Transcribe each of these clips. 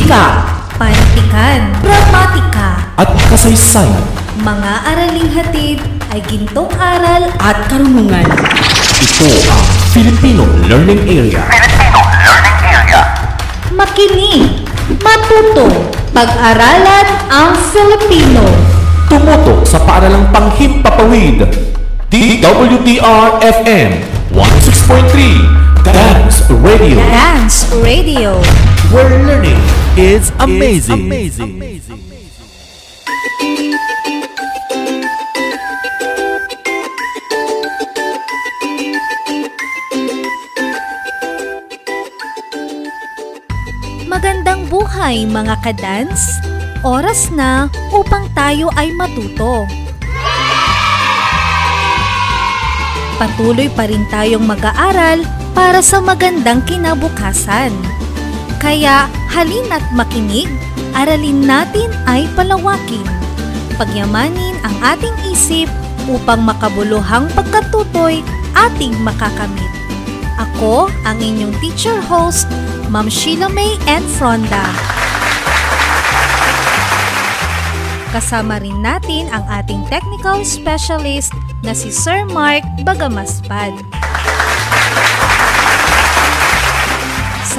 Wika Panitikan, Gramatika at kasaysayan. mga araling hatid ay gintong aral at karunungan. Ito ang Filipino Learning Area. Makinig, matuto, pag-aralan ang Filipino. Tumutok sa paaralang panghimpapawid. DWDR-FM 106.3 Dance Radio. Dance Radio. Where learning is amazing. Magandang buhay mga kadans. Oras na upang tayo ay matuto. Patuloy pa rin tayong mag-aaral para sa magandang kinabukasan. Kaya halina't makinig, aralin natin ay palawakin. Pagyamanin ang ating isip upang makabuluhang pagkatutoy ating makakamit. Ako ang inyong teacher host, Ma'am Sheila May and Fronda. Kasama rin natin ang ating technical specialist na si Sir Mark Bagamaspad.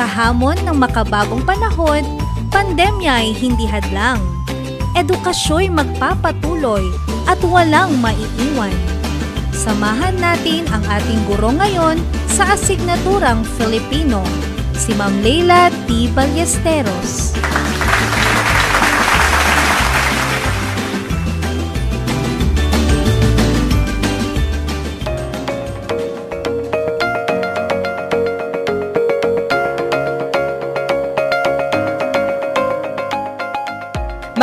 Sa hamon ng makabagong panahon, pandemya ay hindi hadlang. Edukasyo'y magpapatuloy at walang maiiwan. Samahan natin ang ating guro ngayon sa asignaturang Filipino, si Ma'am Leila T. Ballesteros.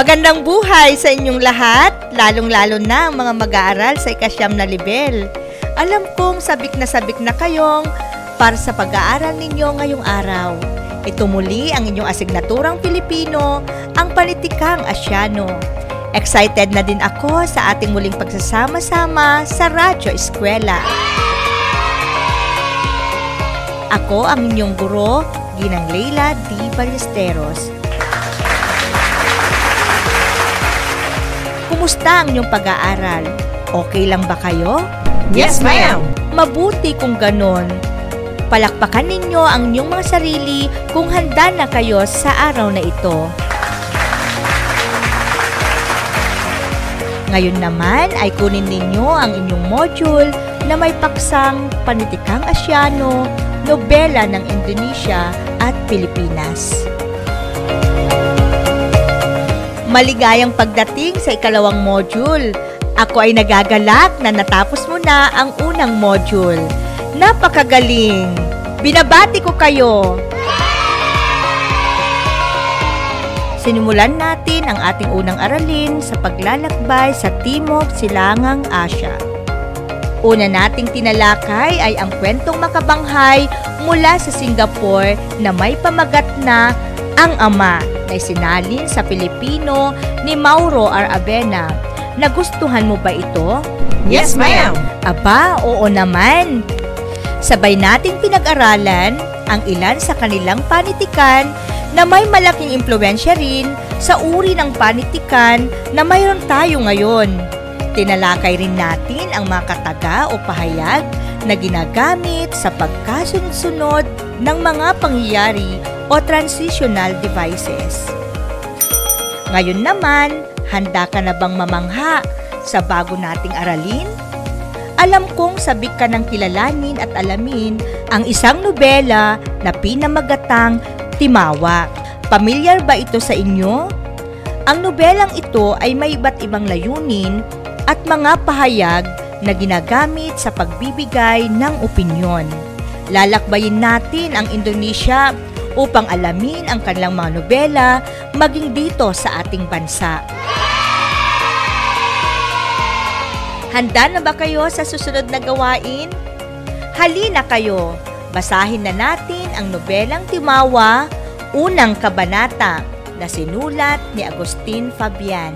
Magandang buhay sa inyong lahat, lalong-lalo na ang mga mag-aaral sa ikasyam na level. Alam kong sabik na sabik na kayong para sa pag-aaral ninyo ngayong araw. Ito muli ang inyong asignaturang Pilipino, ang Politikang Asyano. Excited na din ako sa ating muling pagsasama-sama sa Radyo Eskwela. Ako ang inyong guro, Ginang Leila D. Ballesteros. Kumusta ang inyong pag-aaral? Okay lang ba kayo? Yes, ma'am. Mabuti kung ganon. Palakpakan ninyo ang inyong mga sarili kung handa na kayo sa araw na ito. Ngayon naman ay kunin ninyo ang inyong module na may paksang Panitikang Asyano, Nobela ng Indonesia at Pilipinas. Maligayang pagdating sa ikalawang module. Ako ay nagagalak na natapos mo na ang unang module. Napakagaling! Binabati ko kayo! Sinimulan natin ang ating unang aralin sa paglalakbay sa Timog Silangang Asya. Una nating tinalakay ay ang kwentong makabanghay mula sa Singapore na may pamagat na ang ama na isinalin sa Pilipino ni Mauro R. Avena. Nagustuhan mo ba ito? Yes, ma'am. Aba, oo naman. Sabay nating pinag-aralan ang ilan sa kanilang panitikan na may malaking impluensya rin sa uri ng panitikan na mayroon tayo ngayon. Tinalakay rin natin ang mga kataga o pahayag na ginagamit sa pagkasunod-sunod ng mga pangyayari o transitional devices. Ngayon naman, handa ka na bang mamangha sa bago nating aralin? Alam kong sabik ka ng kilalanin at alamin ang isang nobela na pinamagatang Timawa. Pamilyar ba ito sa inyo? Ang nobelang ito ay may iba't ibang layunin at mga pahayag na ginagamit sa pagbibigay ng opinyon. Lalakbayin natin ang Indonesia upang alamin ang kanilang mga nobela maging dito sa ating bansa. Handa na ba kayo sa susunod na gawain? Halina kayo, basahin na natin ang nobelang Timawa, unang kabanata na sinulat ni Agustin Fabian.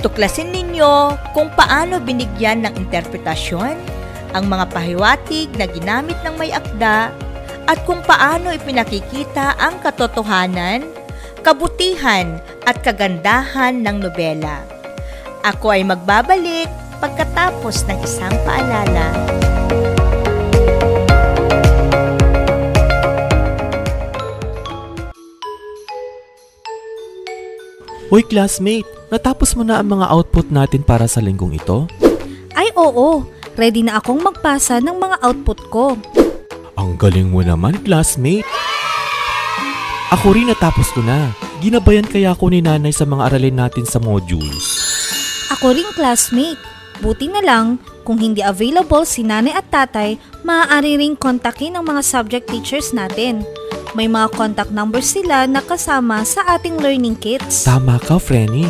Tuklasin ninyo kung paano binigyan ng interpretasyon ang mga pahiwatig na ginamit ng may akda at kung paano ipinakikita ang katotohanan, kabutihan at kagandahan ng nobela. Ako ay magbabalik pagkatapos ng isang paalala. Hoy classmate, natapos mo na ang mga output natin para sa linggong ito? Ay oo, ready na akong magpasa ng mga output ko. Ang galing mo naman, classmate. Ako rin natapos ko na. Ginabayan kaya ako ni nanay sa mga aralin natin sa modules. Ako ring classmate. Buti na lang, kung hindi available si nanay at tatay, maaari ring kontakin ang mga subject teachers natin. May mga contact numbers sila na kasama sa ating learning kits. Tama ka, Frenny.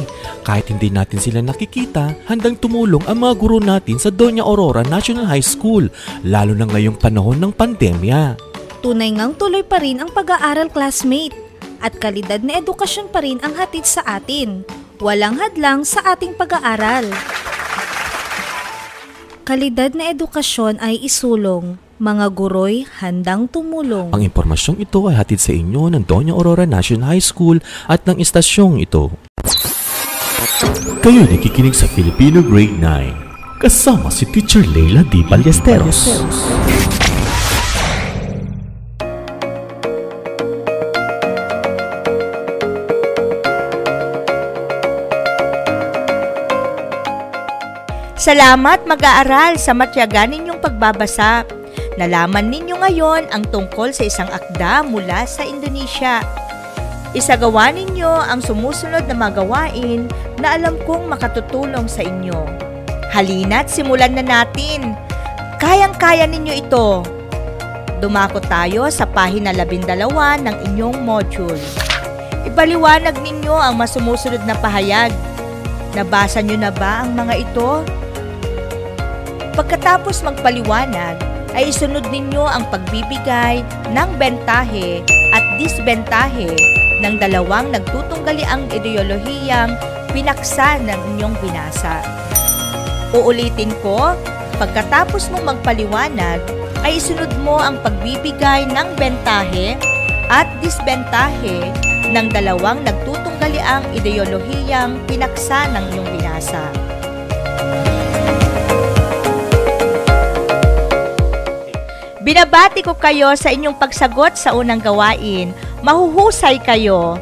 Kahit hindi natin sila nakikita, handang tumulong ang mga guro natin sa Doña Aurora National High School, lalo na ngayong panahon ng pandemya. Tunay ngang tuloy pa rin ang pag-aaral classmate at kalidad na edukasyon pa rin ang hatid sa atin. Walang hadlang sa ating pag-aaral. Kalidad na edukasyon ay isulong. Mga guro'y handang tumulong. Ang impormasyong ito ay hatid sa inyo ng Doña Aurora National High School at ng istasyong ito. Kayo nakikinig sa Filipino Grade 9 kasama si Teacher Leila D. Ballesteros. Salamat mag-aaral sa matyaga ninyong pagbabasa. Nalaman ninyo ngayon ang tungkol sa isang akda mula sa Indonesia. Isagawa ninyo ang sumusunod na mga gawain na alam kong makatutulong sa inyo. Halina't simulan na natin. Kayang-kaya ninyo ito. Dumako tayo sa pahina 12 ng inyong module. Ipaliwanag ninyo ang masumusunod na pahayag. Nabasa nyo na ba ang mga ito? Pagkatapos magpaliwanag, ay isunod ninyo ang pagbibigay ng bentahe at disbentahe ng dalawang nagtutunggaliang ideolohiyang pinaksa ng inyong binasa. Uulitin ko, pagkatapos mong magpaliwanag, ay isunod mo ang pagbibigay ng bentahe at disbentahe ng dalawang nagtutunggaliang ideolohiyang pinaksa ng inyong binasa. Binabati ko kayo sa inyong pagsagot sa unang gawain. Mahuhusay kayo.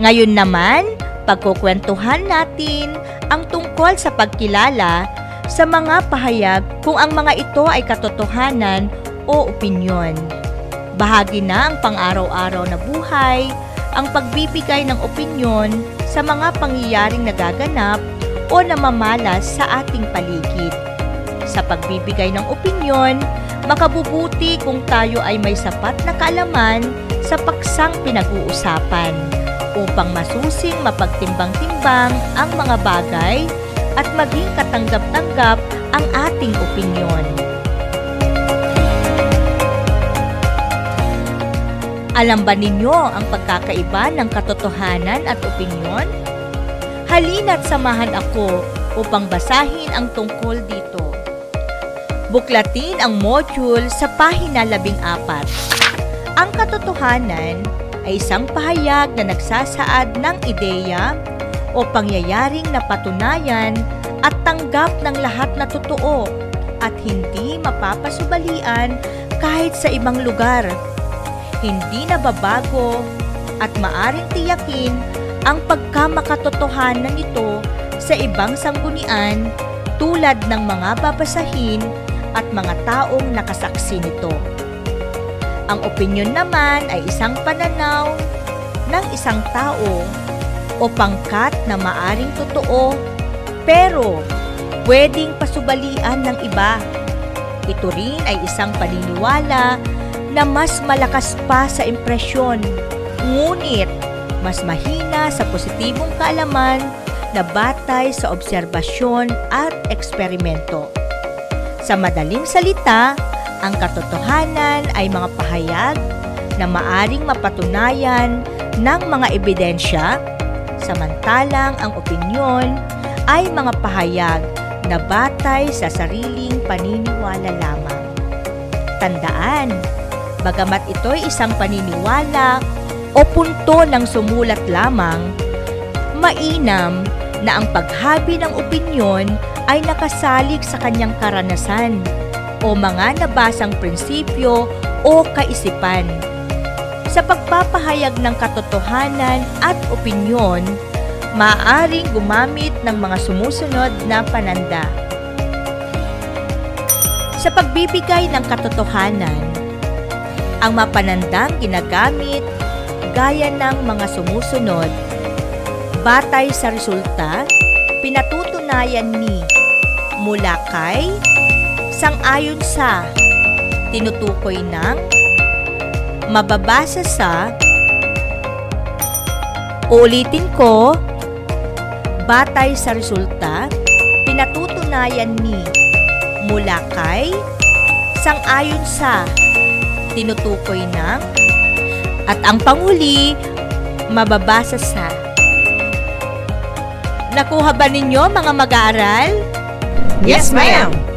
Ngayon naman, pagkukwentuhan natin ang tungkol sa pagkilala sa mga pahayag kung ang mga ito ay katotohanan o opinyon. Bahagi na ang pang-araw-araw na buhay, ang pagbibigay ng opinyon sa mga pangyayaring nagaganap o namamalas sa ating paligid. Sa pagbibigay ng opinyon, makabubuti kung tayo ay may sapat na kaalaman sa paksang pinag-uusapan upang masusing mapagtimbang-timbang ang mga bagay at maging katanggap-tanggap ang ating opinyon. Alam ba ninyo ang pagkakaiba ng katotohanan at opinyon? Halina't samahan ako upang basahin ang tungkol dito. Buklatin ang module sa pahina 14. Ang katotohanan ay isang pahayag na nagsasaad ng ideya o pangyayaring napatunayan at tanggap ng lahat na totoo at hindi mapapasubalian kahit sa ibang lugar. Hindi nababago at maaring tiyakin ang pagkamakatotohanan nito sa ibang sanggunian tulad ng mga babasahin at mga taong nakasaksi nito. Ang opinyon naman ay isang pananaw ng isang tao o pangkat na maaring totoo pero pwedeng pasubalian ng iba. Ito rin ay isang paniniwala na mas malakas pa sa impresyon, ngunit mas mahina sa positibong kaalaman na batay sa obserbasyon at eksperimento. Sa madaling salita, ang katotohanan ay mga pahayag na maaring mapatunayan ng mga ebidensya, samantalang ang opinyon ay mga pahayag na batay sa sariling paniniwala lamang. Tandaan, bagamat ito'y isang paniniwala o punto ng sumulat lamang, mainam na ang paghabi ng opinyon ay nakasalig sa kanyang karanasan o mga nabasang prinsipyo o kaisipan. Sa pagpapahayag ng katotohanan at opinyon, maaaring gumamit ng mga sumusunod na pananda. Sa pagbibigay ng katotohanan, ang mapanandang ginagamit gaya ng mga sumusunod, batay sa resulta, pinatutunayan ni mula kay, sangayon sa, tinutukoy ng, mababasa sa, uulitin ko, batay sa resulta, pinatutunayan ni, mula kay, sangayon sa, tinutukoy ng, at ang panghuli, mababasa sa. Nakuha ba ninyo mga mag-aaral? Yes, ma'am.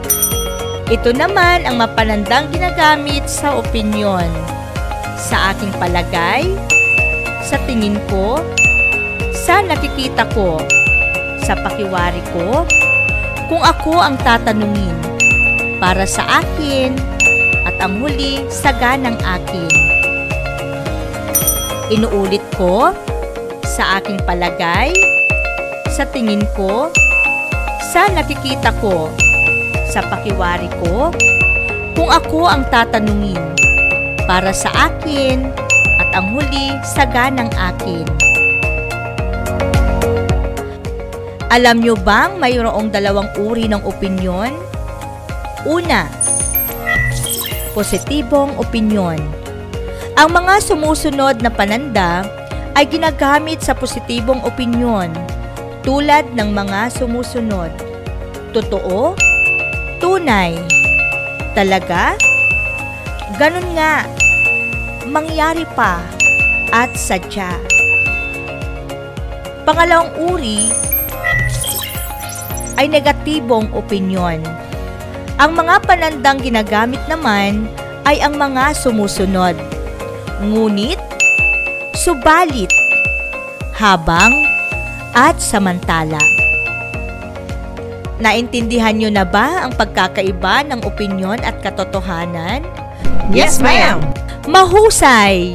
Ito naman ang mapanandang ginagamit sa opinyon. Sa aking palagay, sa tingin ko, sa nakikita ko, sa pakiwari ko, kung ako ang tatanungin, para sa akin, at ang huli, sa ganang akin. Inuulit ko, sa aking palagay, sa tingin ko, sa nakikita ko, sa pakiwari ko, kung ako ang tatanungin, para sa akin, at ang huli, sa ganang akin. Alam nyo bang mayroong dalawang uri ng opinyon? Una, positibong opinyon. Ang mga sumusunod na pananda ay ginagamit sa positibong opinyon tulad ng mga sumusunod. Totoo? Tunay? Talaga? Ganun nga. Mangyari pa at sadya. Pangalawang uri ay negatibong opinyon. Ang mga panandang ginagamit naman ay ang mga sumusunod. Ngunit, subalit, habang, at samantala. Naintindihan nyo na ba ang pagkakaiba ng opinyon at katotohanan? Yes, ma'am. Mahusay!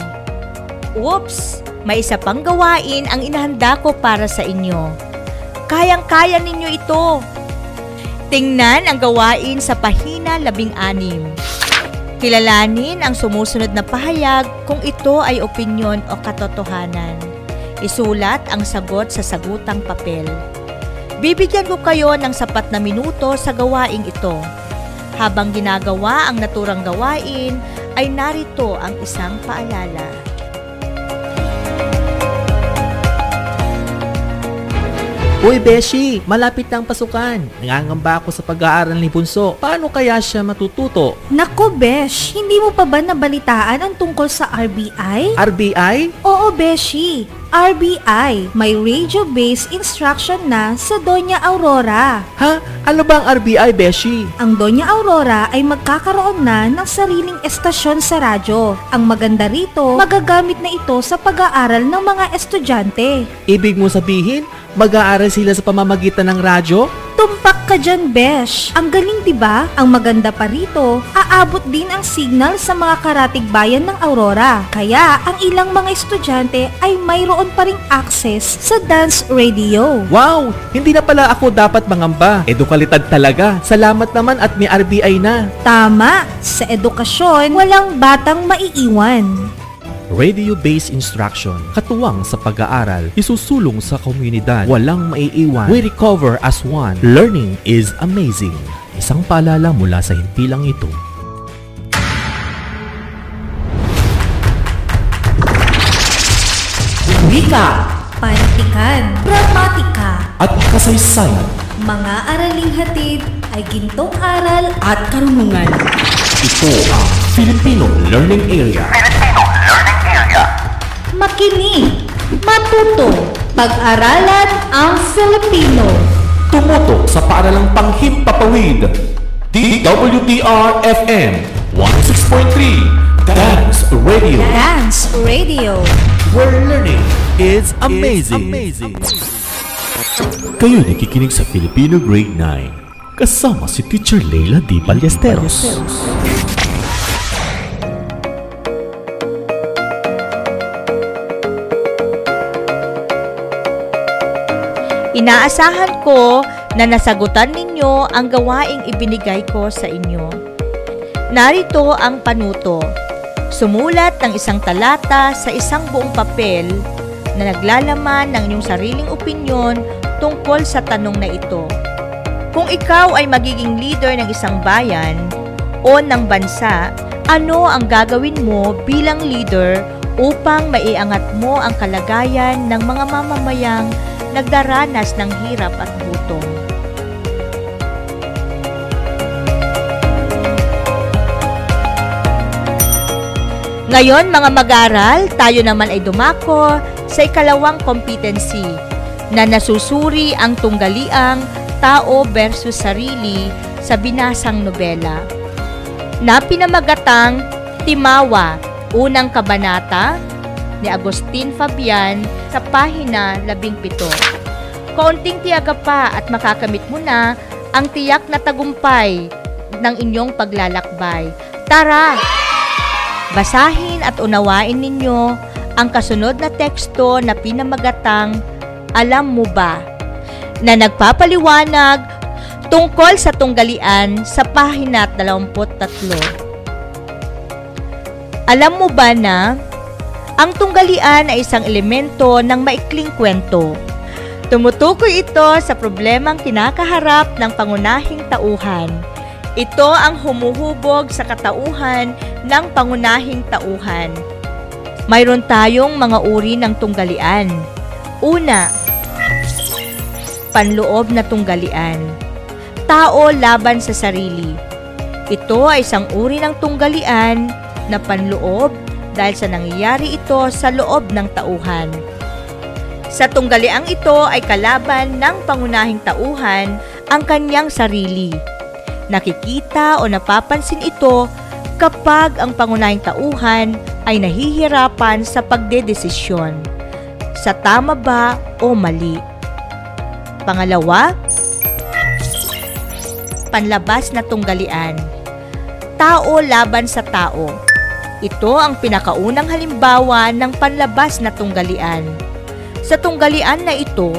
Oops! May isa pang gawain ang inahanda ko para sa inyo. Kayang-kaya ninyo ito. Tingnan ang gawain sa pahina labing anim. Kilalanin ang sumusunod na pahayag kung ito ay opinyon o katotohanan. Isulat ang sagot sa sagutang papel. Bibigyan ko kayo ng sapat na minuto sa gawaing ito. Habang ginagawa ang naturang gawain, ay narito ang isang paalala. Uy, Beshi, malapit na ang pasukan. Nangangamba ako sa pag-aaral ni Bunso. Paano kaya siya matututo? Nako, Besh, hindi mo pa ba nabalitaan ang tungkol sa RBI? RBI? Oo, Beshi. RBI, may radio-based instruction na sa Doña Aurora. Ha? Ano ba ang RBI, Beshi? Ang Doña Aurora ay magkakaroon na ng sariling estasyon sa radyo. Ang maganda rito, magagamit na ito sa pag-aaral ng mga estudyante. Ibig mo sabihin, mag-aaral sila sa pamamagitan ng radyo? Tumpak ka dyan, Besh. Ang galing, di ba? Ang maganda pa rito, aabot din ang signal sa mga karatig bayan ng Aurora. Kaya, ang ilang mga estudyante ay mayroon pa ring access sa dance radio. Wow! Hindi na pala ako dapat mangamba. Edukalidad talaga. Salamat naman at may RBI na. Tama, sa edukasyon, walang batang maiiwan. Radio-based instruction, katuwang sa pag-aaral, isusulong sa komunidad, walang maiiwan. We recover as one. Learning is amazing. Isang paalala mula sa himpilang ito. Wika, Panitikan, gramatika, At kasaysayan, mga araling hatid ay gintong aral at karunungan. ito ang Filipino Learning Area. Makinig, matuto, pag-aralan ang Filipino. Tumutok sa paaralang panghimpapawid. DWDR-FM 106.3 Dance Radio. Dance Radio. Where learning is amazing. amazing. Kayo nakikinig sa Filipino Grade 9 kasama si Teacher Leila D. Ballesteros. Inaasahan ko na nasagutan ninyo ang gawaing ibinigay ko sa inyo. Narito ang panuto. Sumulat ng isang talata sa isang buong papel na naglalaman ng inyong sariling opinyon tungkol sa tanong na ito. Kung ikaw ay magiging leader ng isang bayan o ng bansa, ano ang gagawin mo bilang leader upang maiangat mo ang kalagayan ng mga mamamayang nagdaranas ng hirap at gutom. Ngayon mga mag-aral, tayo naman ay dumako sa ikalawang competency na nasusuri ang tunggaliang tao versus sarili sa binasang nobela. Na pinamagatang Timawa, unang kabanata ni Agustin Fabian sa pahina 17. Kaunting tiyaga pa at makakamit mo na ang tiyak na tagumpay ng inyong paglalakbay. Tara! Basahin at unawain ninyo ang kasunod na teksto na pinamagatang Alam mo ba? na nagpapaliwanag tungkol sa tunggalian sa pahina 23. Alam mo ba na ang tunggalian ay isang elemento ng maikling kwento. Tumutukoy ito sa problemang kinakaharap ng pangunahing tauhan. Ito ang humuhubog sa katauhan ng pangunahing tauhan. Mayroon tayong mga uri ng tunggalian. Una, panloob na tunggalian. Tao laban sa sarili. Ito ay isang uri ng tunggalian na panloob dahil sa nangyayari ito sa loob ng tauhan. Sa tunggaliang ito ay kalaban ng pangunahing tauhan ang kanyang sarili. Nakikita o napapansin ito kapag ang pangunahing tauhan ay nahihirapan sa pagdedesisyon. Sa tama ba o mali? Pangalawa, panlabas na tunggalian. Tao laban sa tao. Ito ang pinakaunang halimbawa ng panlabas na tunggalian. Sa tunggalian na ito,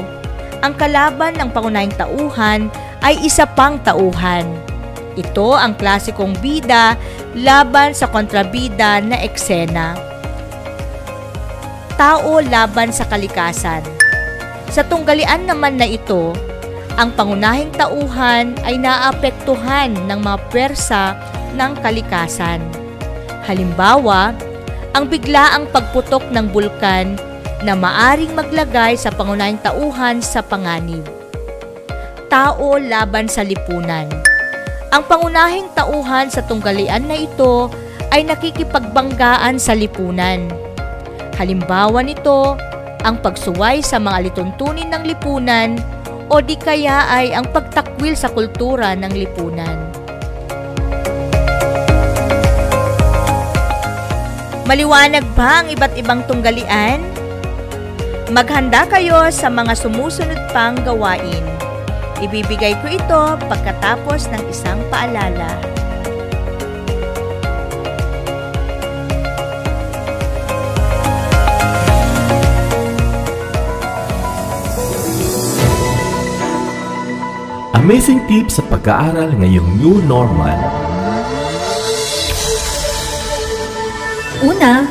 ang kalaban ng pangunahing tauhan ay isa pang tauhan. Ito ang klasikong bida laban sa kontrabida na eksena. Tao laban sa kalikasan. Sa tunggalian naman na ito, ang pangunahing tauhan ay naapektuhan ng mga pwersa ng kalikasan. Halimbawa, ang biglaang pagputok ng bulkan na maaring maglagay sa pangunahing tauhan sa panganib. Tao laban sa lipunan. Ang pangunahing tauhan sa tunggalian na ito ay nakikipagbanggaan sa lipunan. Halimbawa nito, ang pagsuway sa mga lituntunin ng lipunan o di kaya ay ang pagtakwil sa kultura ng lipunan. Maliwanag ba ang iba't ibang tunggalian? Maghanda kayo sa mga sumusunod pang gawain. Ibibigay ko ito pagkatapos ng isang paalala. Amazing tips sa pag-aaral ngayong new normal. Una,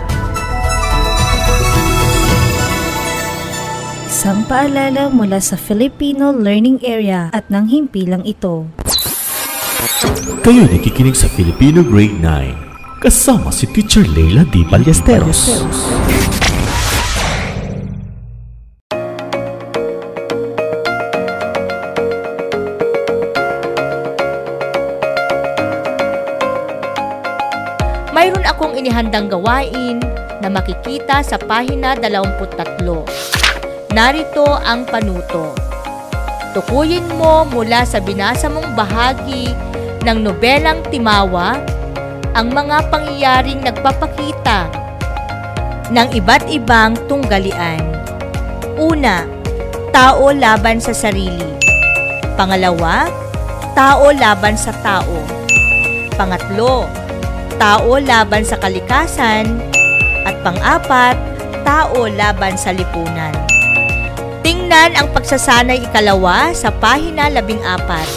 Isang paalala mula sa Filipino Learning Area at ng himpilang ito. Kayo nakikinig sa Filipino Grade 9. Kasama si Teacher Leila D. Ballesteros. Mayroon akong inihandang gawain na makikita sa pahina 23. Narito ang panuto. Tukuyin mo mula sa binasa mong bahagi ng nobelang Timawa ang mga pangyayaring nagpapakita ng iba't ibang tunggalian. Una, tao laban sa sarili. Pangalawa, tao laban sa tao. Pangatlo, tao laban sa kalikasan. At pang-apat, tao laban sa lipunan. Tingnan ang pagsasanay ikalawa sa pahina labing apat.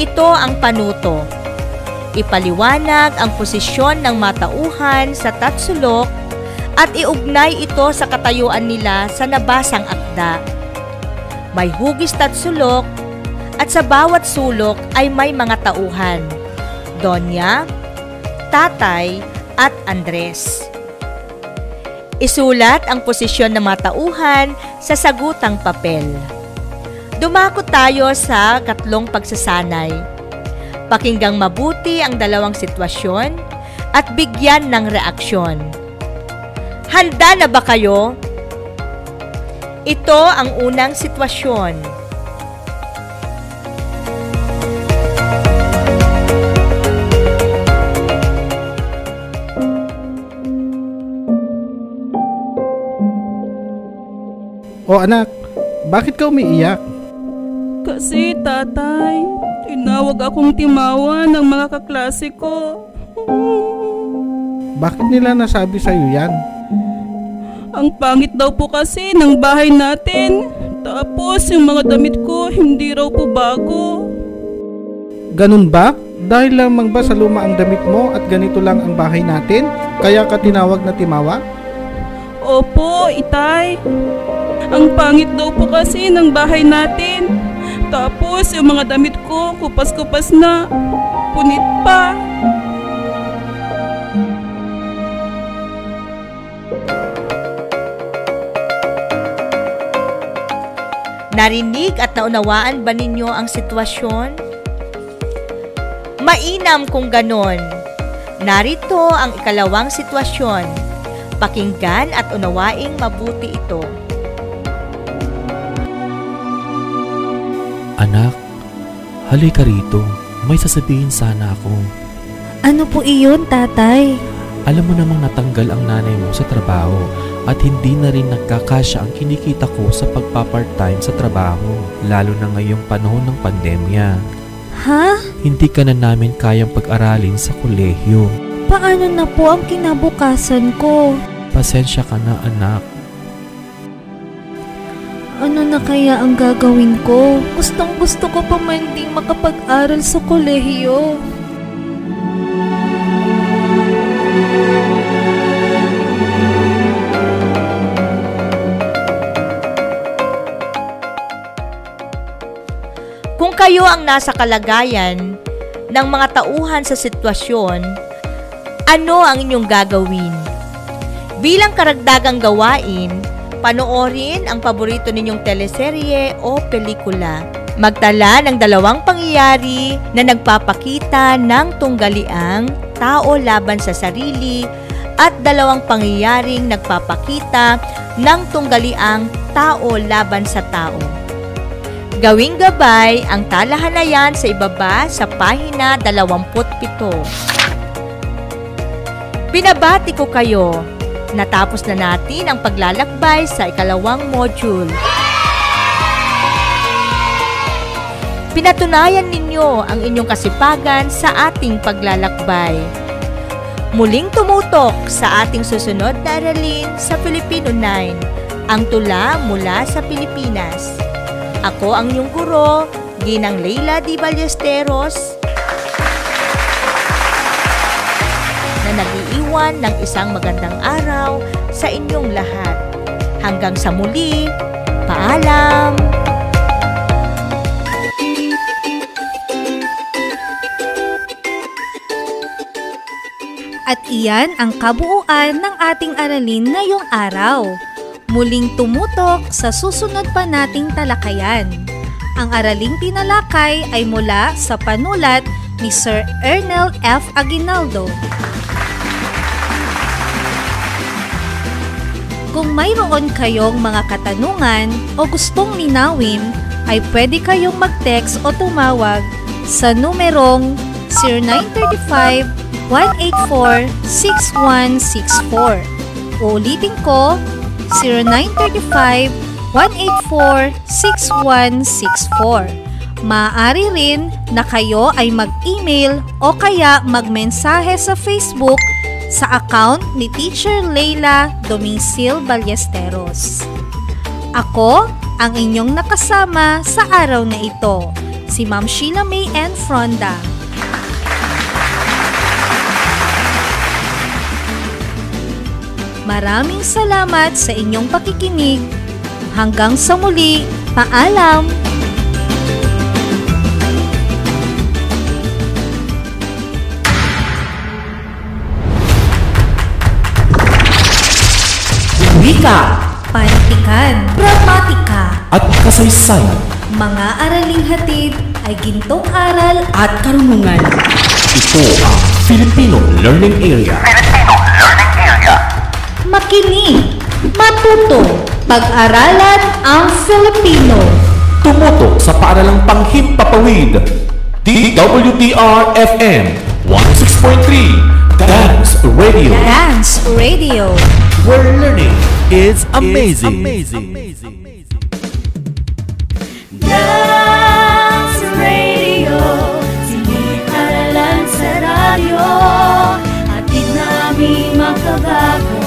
Ito ang panuto. Ipaliwanag ang posisyon ng matauhan sa tatsulok at iugnay ito sa katayuan nila sa nabasang akda. May hugis tatsulok at sa bawat sulok ay may mga tauhan. Donya, Tatay at Andres. Isulat ang posisyon ng mga tauhan sa sagutang papel. Dumako tayo sa katlong pagsasanay. Pakinggang mabuti ang dalawang sitwasyon at bigyan ng reaksyon. Handa na ba kayo? Ito ang unang sitwasyon. O anak, bakit ka umiiyak? Kasi tatay, tinawag akong timawa ng mga kaklase ko. Bakit nila nasabi sa'yo yan? Ang pangit daw po kasi ng bahay natin. Tapos yung mga damit ko hindi raw po bago. Ganun ba? Dahil lamang ba sa luma ang damit mo at ganito lang ang bahay natin? Kaya ka tinawag na timawa? Opo, itay. Ang pangit daw po kasi ng bahay natin. Tapos yung mga damit ko kupas-kupas na. Punit pa. Narinig at naunawaan ba ninyo ang sitwasyon? Mainam kung ganon. Narito ang ikalawang sitwasyon. Pakinggan at unawaing mabuti ito. Anak, halika rito. May sasabihin sana ako. Ano po iyon, tatay? Alam mo namang natanggal ang nanay mo sa trabaho at hindi na rin nagkakasya ang kinikita ko sa pagpa-part-time sa trabaho, lalo na ngayong panahon ng pandemya. Ha? Hindi ka na namin kayang pag-aralin sa kolehiyo. Paano na po ang kinabukasan ko? Pasensya ka na anak. Ano na kaya ang gagawin ko? Gustong gusto ko pa man ding makapag-aral sa kolehiyo. Kung kayo ang nasa kalagayan ng mga tauhan sa sitwasyon, ano ang inyong gagawin? Bilang karagdagang gawain, Panoorin ang paborito ninyong teleserye o pelikula. Magtala ng dalawang pangyayari na nagpapakita ng tunggaliang tao laban sa sarili at dalawang pangyayaring nagpapakita ng tunggaliang tao laban sa tao. Gawing gabay ang talahanayan sa ibaba sa pahina 27. Binabati ko kayo. Natapos na natin ang paglalakbay sa ikalawang module. Pinatunayan ninyo ang inyong kasipagan sa ating paglalakbay. Muling tumutok sa ating susunod na aralin sa Filipino 9, ang tula mula sa Pilipinas. Ako ang inyong guro, Ginang Leila Di Ballesteros, nag-iiwan ng isang magandang araw sa inyong lahat. Hanggang sa muli, paalam! At iyan ang kabuuan ng ating aralin ngayong araw. Muling tumutok sa susunod pa nating talakayan. Ang araling tinalakay ay mula sa panulat ni Sir Ernel F. Aguinaldo. Kung mayroon kayong mga katanungan o gustong linawin, ay pwede kayong mag-text o tumawag sa numerong 0935-184-6164. Uulitin ko, 0935-184-6164. Maaari rin na kayo ay mag-email o kaya magmensahe sa Facebook sa account ni Teacher Leila Domingsil Ballesteros. Ako ang inyong nakasama sa araw na ito, si Ma'am Sheila May N. Fronda. Maraming salamat sa inyong pakikinig. Hanggang sa muli, paalam! Wika, Pantikan, Gramatika, At kasaysayan, mga araling hatid ay gintong aral at karunungan. ito ang Filipino Learning Area. makinig, matuto, pag-aralan ang Filipino. Tumutok sa paaralang panghimpapawid. DWDR-FM 106.3 Dance Radio. Dance Radio. Where learning is amazing. Dance Radio Siniparalan sa radyo Atid namin makabago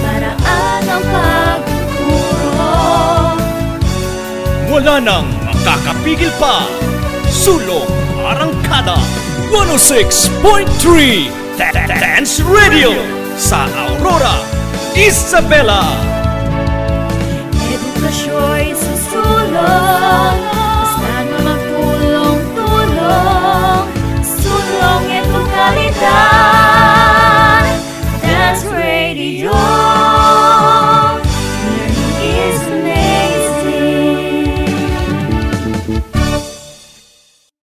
Paraan ang pagtuturo Wala nang makakapigil pa. Sulong Arangkada 106.3 Dance Radio sa Aurora, Isabella. Isabela. Edukasyo'y susulong, basta na magtulong-tulong, sulong ito kalidad, Dance Radio.